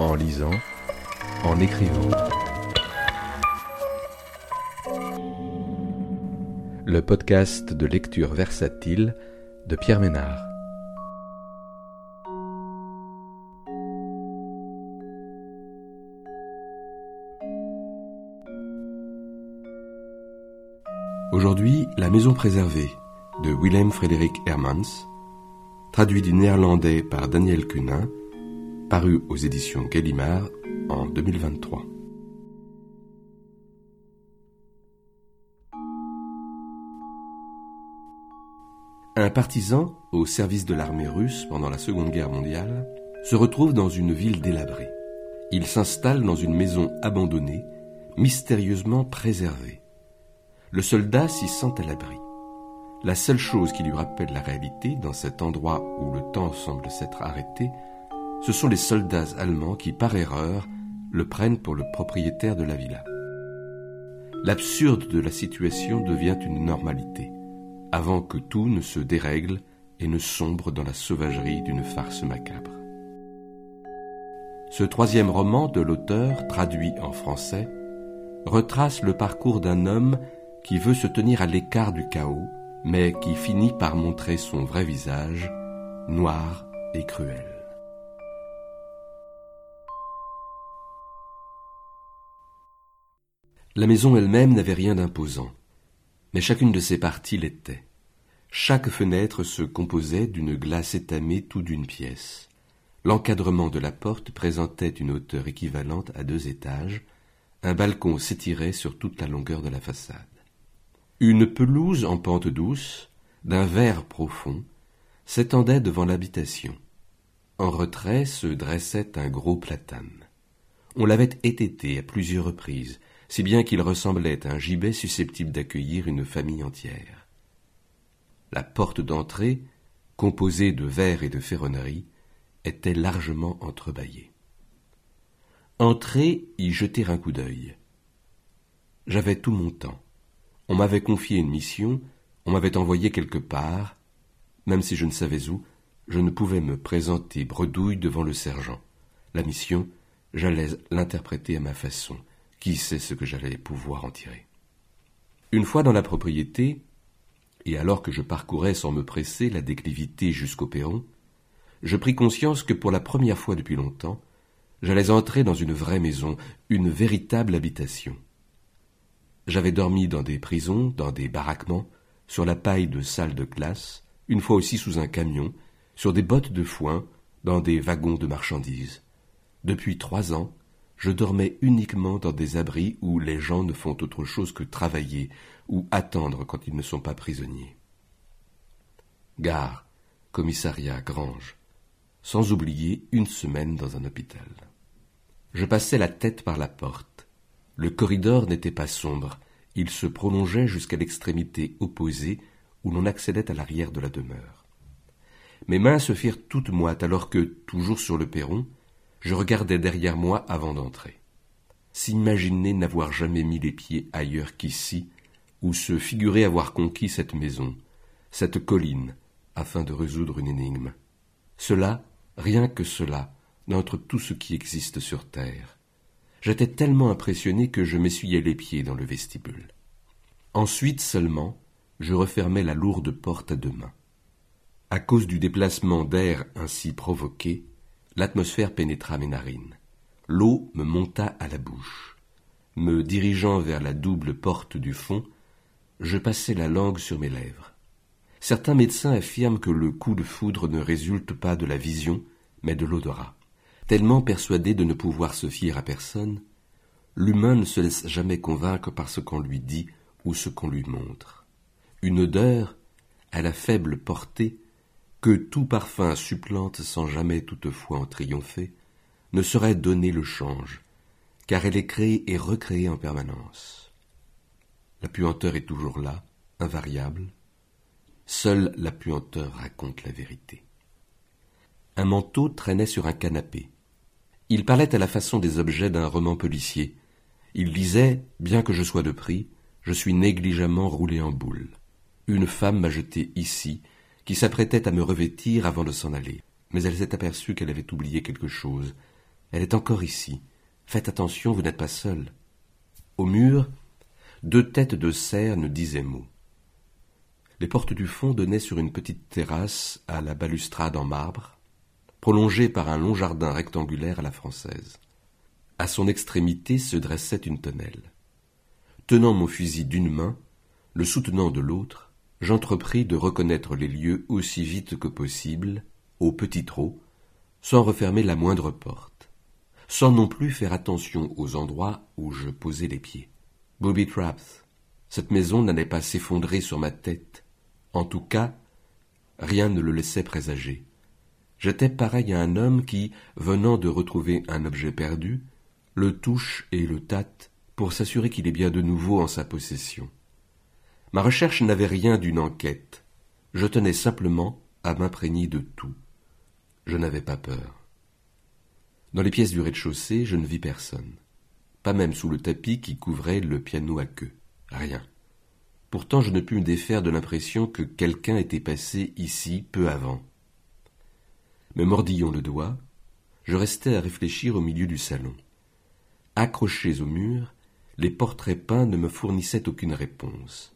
en lisant, en écrivant. Le podcast de lecture versatile de Pierre Ménard. Aujourd'hui, La Maison préservée de Willem Frederik Hermans, traduit du néerlandais par Daniel Cunin, paru aux éditions Gallimard en 2023. Un partisan au service de l'armée russe pendant la Seconde Guerre mondiale se retrouve dans une ville délabrée. Il s'installe dans une maison abandonnée, mystérieusement préservée. Le soldat s'y sent à l'abri. La seule chose qui lui rappelle la réalité dans cet endroit où le temps semble s'être arrêté, ce sont les soldats allemands qui, par erreur, le prennent pour le propriétaire de la villa. L'absurde de la situation devient une normalité, avant que tout ne se dérègle et ne sombre dans la sauvagerie d'une farce macabre. Ce troisième roman de l'auteur, traduit en français, retrace le parcours d'un homme qui veut se tenir à l'écart du chaos, mais qui finit par montrer son vrai visage, noir et cruel. La maison elle-même n'avait rien d'imposant, mais chacune de ses parties l'était. Chaque fenêtre se composait d'une glace étamée tout d'une pièce. L'encadrement de la porte présentait une hauteur équivalente à deux étages, un balcon s'étirait sur toute la longueur de la façade. Une pelouse en pente douce, d'un vert profond, s'étendait devant l'habitation. En retrait se dressait un gros platane. On l'avait étêté à plusieurs reprises, si bien qu'il ressemblait à un gibet susceptible d'accueillir une famille entière. La porte d'entrée, composée de verre et de ferronnerie, était largement entrebâillée. Entrer, y jeter un coup d'œil. J'avais tout mon temps. On m'avait confié une mission, on m'avait envoyé quelque part, même si je ne savais où, je ne pouvais me présenter bredouille devant le sergent. La mission, j'allais l'interpréter à ma façon, qui sait ce que j'allais pouvoir en tirer? Une fois dans la propriété, et alors que je parcourais sans me presser la déclivité jusqu'au perron, je pris conscience que pour la première fois depuis longtemps, j'allais entrer dans une vraie maison, une véritable habitation. J'avais dormi dans des prisons, dans des baraquements, sur la paille de salles de classe, une fois aussi sous un camion, sur des bottes de foin, dans des wagons de marchandises. Depuis trois ans, je dormais uniquement dans des abris où les gens ne font autre chose que travailler ou attendre quand ils ne sont pas prisonniers. Gare, commissariat, grange, sans oublier une semaine dans un hôpital. Je passais la tête par la porte. Le corridor n'était pas sombre, il se prolongeait jusqu'à l'extrémité opposée où l'on accédait à l'arrière de la demeure. Mes mains se firent toutes moites alors que, toujours sur le perron, je regardais derrière moi avant d'entrer. S'imaginer n'avoir jamais mis les pieds ailleurs qu'ici, ou se figurer avoir conquis cette maison, cette colline, afin de résoudre une énigme. Cela, rien que cela, d'entre tout ce qui existe sur terre. J'étais tellement impressionné que je m'essuyais les pieds dans le vestibule. Ensuite seulement, je refermai la lourde porte à deux mains. À cause du déplacement d'air ainsi provoqué, L'atmosphère pénétra mes narines. L'eau me monta à la bouche. Me dirigeant vers la double porte du fond, je passai la langue sur mes lèvres. Certains médecins affirment que le coup de foudre ne résulte pas de la vision, mais de l'odorat. Tellement persuadé de ne pouvoir se fier à personne, l'humain ne se laisse jamais convaincre par ce qu'on lui dit ou ce qu'on lui montre. Une odeur, à la faible portée, que tout parfum supplante sans jamais toutefois en triompher, ne saurait donner le change, car elle est créée et recréée en permanence. La puanteur est toujours là, invariable. Seule la puanteur raconte la vérité. Un manteau traînait sur un canapé. Il parlait à la façon des objets d'un roman policier. Il disait, bien que je sois de prix, je suis négligemment roulé en boule. Une femme m'a jeté ici, qui s'apprêtait à me revêtir avant de s'en aller. Mais elle s'est aperçue qu'elle avait oublié quelque chose, Elle est encore ici. Faites attention, vous n'êtes pas seul. Au mur, deux têtes de cerf ne disaient mot. Les portes du fond donnaient sur une petite terrasse à la balustrade en marbre, prolongée par un long jardin rectangulaire à la française. À son extrémité se dressait une tonnelle. Tenant mon fusil d'une main, le soutenant de l'autre, j'entrepris de reconnaître les lieux aussi vite que possible, au petit trot, sans refermer la moindre porte, sans non plus faire attention aux endroits où je posais les pieds. Booby traps. Cette maison n'allait pas s'effondrer sur ma tête. En tout cas, rien ne le laissait présager. J'étais pareil à un homme qui, venant de retrouver un objet perdu, le touche et le tâte pour s'assurer qu'il est bien de nouveau en sa possession. Ma recherche n'avait rien d'une enquête. Je tenais simplement à m'imprégner de tout. Je n'avais pas peur. Dans les pièces du rez-de-chaussée, je ne vis personne. Pas même sous le tapis qui couvrait le piano à queue. Rien. Pourtant, je ne pus me défaire de l'impression que quelqu'un était passé ici peu avant. Me mordillant le doigt, je restai à réfléchir au milieu du salon. Accrochés au mur, les portraits peints ne me fournissaient aucune réponse.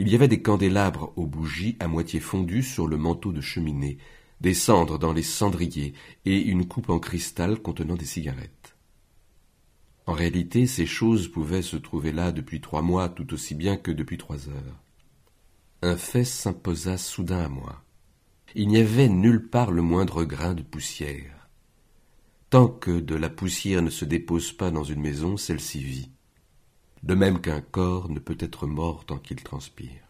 Il y avait des candélabres aux bougies à moitié fondues sur le manteau de cheminée, des cendres dans les cendriers et une coupe en cristal contenant des cigarettes. En réalité, ces choses pouvaient se trouver là depuis trois mois tout aussi bien que depuis trois heures. Un fait s'imposa soudain à moi. Il n'y avait nulle part le moindre grain de poussière. Tant que de la poussière ne se dépose pas dans une maison, celle-ci vit de même qu'un corps ne peut être mort tant qu'il transpire.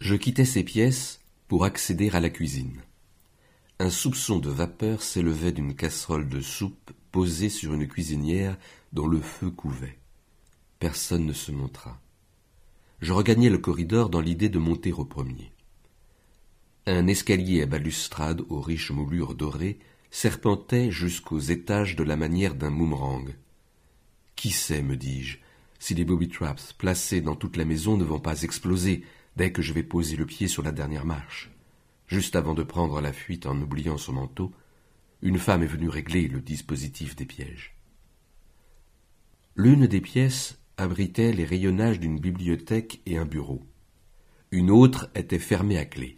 Je quittai ces pièces pour accéder à la cuisine. Un soupçon de vapeur s'élevait d'une casserole de soupe posée sur une cuisinière dont le feu couvait. Personne ne se montra. Je regagnai le corridor dans l'idée de monter au premier. Un escalier à balustrade aux riches moulures dorées serpentait jusqu'aux étages de la manière d'un boomerang. Qui sait, me dis-je, si les booby traps placés dans toute la maison ne vont pas exploser dès que je vais poser le pied sur la dernière marche. Juste avant de prendre la fuite en oubliant son manteau, une femme est venue régler le dispositif des pièges. L'une des pièces abritait les rayonnages d'une bibliothèque et un bureau. Une autre était fermée à clé.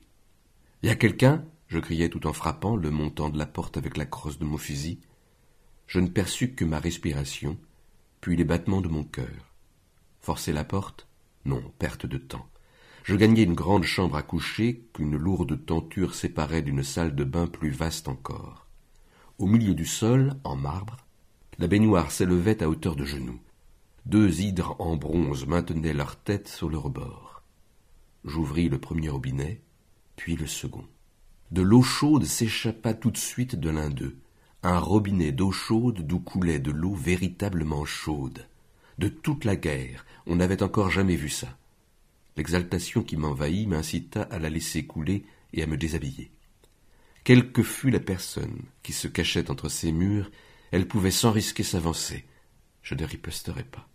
Y a quelqu'un? je criai tout en frappant le montant de la porte avec la crosse de mon fusil. Je ne perçus que ma respiration puis les battements de mon cœur. Forcer la porte? Non, perte de temps. Je gagnai une grande chambre à coucher qu'une lourde tenture séparait d'une salle de bain plus vaste encore. Au milieu du sol, en marbre, la baignoire s'élevait à hauteur de genoux. Deux hydres en bronze maintenaient leur tête sur le rebord. J'ouvris le premier robinet, puis le second. De l'eau chaude s'échappa tout de suite de l'un d'eux un robinet d'eau chaude d'où coulait de l'eau véritablement chaude. De toute la guerre, on n'avait encore jamais vu ça. L'exaltation qui m'envahit m'incita à la laisser couler et à me déshabiller. Quelle que fût la personne qui se cachait entre ces murs, elle pouvait sans risquer s'avancer. Je ne riposterais pas.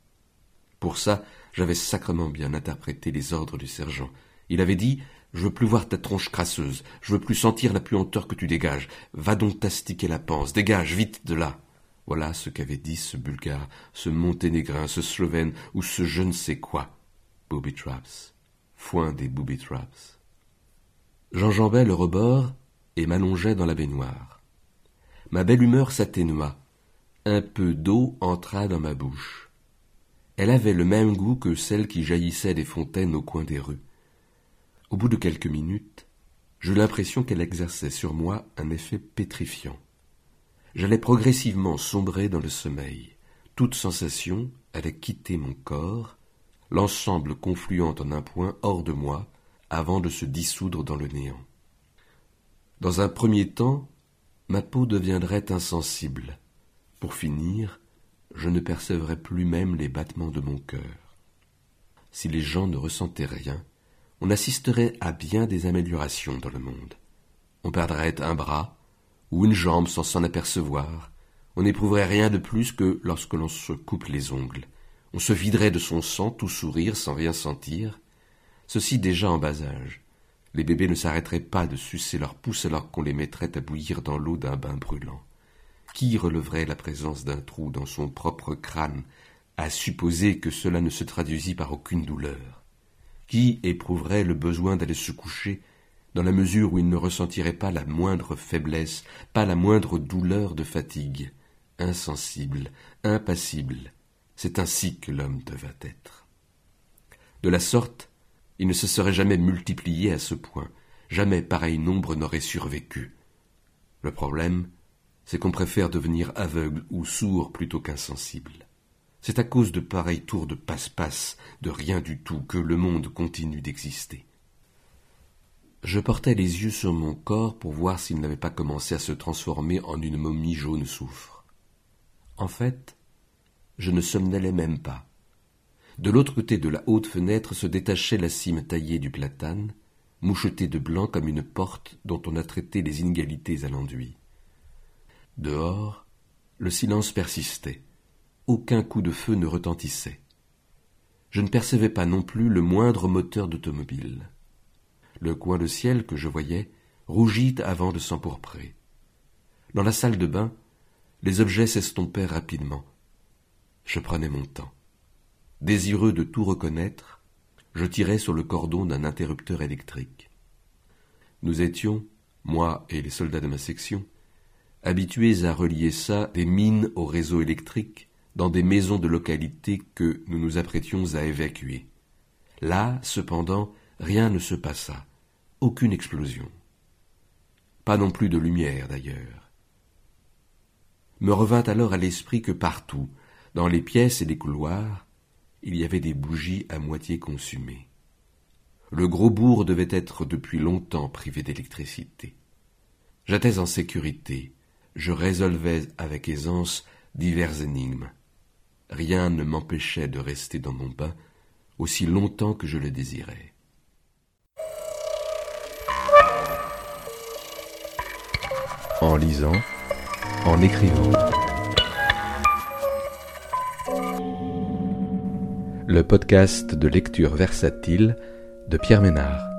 Pour ça, j'avais sacrement bien interprété les ordres du sergent. Il avait dit je veux plus voir ta tronche crasseuse. Je veux plus sentir la puanteur que tu dégages. Va donc t'astiquer la panse. Dégage, vite de là. Voilà ce qu'avait dit ce Bulgare, ce Monténégrin, ce Slovène ou ce je ne sais quoi. Booby traps. Foin des booby traps. J'enjambais le rebord et m'allongeai dans la baignoire. Ma belle humeur s'atténua. Un peu d'eau entra dans ma bouche. Elle avait le même goût que celle qui jaillissait des fontaines au coin des rues. Au bout de quelques minutes, j'eus l'impression qu'elle exerçait sur moi un effet pétrifiant. J'allais progressivement sombrer dans le sommeil. Toute sensation allait quitter mon corps, l'ensemble confluant en un point hors de moi, avant de se dissoudre dans le néant. Dans un premier temps, ma peau deviendrait insensible. Pour finir, je ne percevrais plus même les battements de mon cœur. Si les gens ne ressentaient rien, on assisterait à bien des améliorations dans le monde. On perdrait un bras ou une jambe sans s'en apercevoir. On n'éprouverait rien de plus que lorsque l'on se coupe les ongles. On se viderait de son sang tout sourire sans rien sentir. Ceci déjà en bas âge. Les bébés ne s'arrêteraient pas de sucer leurs pouces alors qu'on les mettrait à bouillir dans l'eau d'un bain brûlant. Qui releverait la présence d'un trou dans son propre crâne, à supposer que cela ne se traduisit par aucune douleur? Qui éprouverait le besoin d'aller se coucher dans la mesure où il ne ressentirait pas la moindre faiblesse, pas la moindre douleur de fatigue, insensible, impassible. C'est ainsi que l'homme devait être. De la sorte, il ne se serait jamais multiplié à ce point, jamais pareil nombre n'aurait survécu. Le problème, c'est qu'on préfère devenir aveugle ou sourd plutôt qu'insensible. C'est à cause de pareils tours de passe-passe, de rien du tout, que le monde continue d'exister. Je portais les yeux sur mon corps pour voir s'il n'avait pas commencé à se transformer en une momie jaune soufre. En fait, je ne somnolais même pas. De l'autre côté de la haute fenêtre se détachait la cime taillée du platane, mouchetée de blanc comme une porte dont on a traité les inégalités à l'enduit. Dehors, le silence persistait. Aucun coup de feu ne retentissait. Je ne percevais pas non plus le moindre moteur d'automobile. Le coin de ciel que je voyais rougit avant de s'empourprer. Dans la salle de bain, les objets s'estompèrent rapidement. Je prenais mon temps. Désireux de tout reconnaître, je tirais sur le cordon d'un interrupteur électrique. Nous étions, moi et les soldats de ma section, habitués à relier ça des mines au réseau électrique dans des maisons de localité que nous nous apprêtions à évacuer. Là, cependant, rien ne se passa, aucune explosion. Pas non plus de lumière, d'ailleurs. Me revint alors à l'esprit que partout, dans les pièces et les couloirs, il y avait des bougies à moitié consumées. Le gros bourg devait être depuis longtemps privé d'électricité. J'étais en sécurité, je résolvais avec aisance divers énigmes. Rien ne m'empêchait de rester dans mon bain aussi longtemps que je le désirais. en lisant, en écrivant. Le podcast de lecture versatile de Pierre Ménard.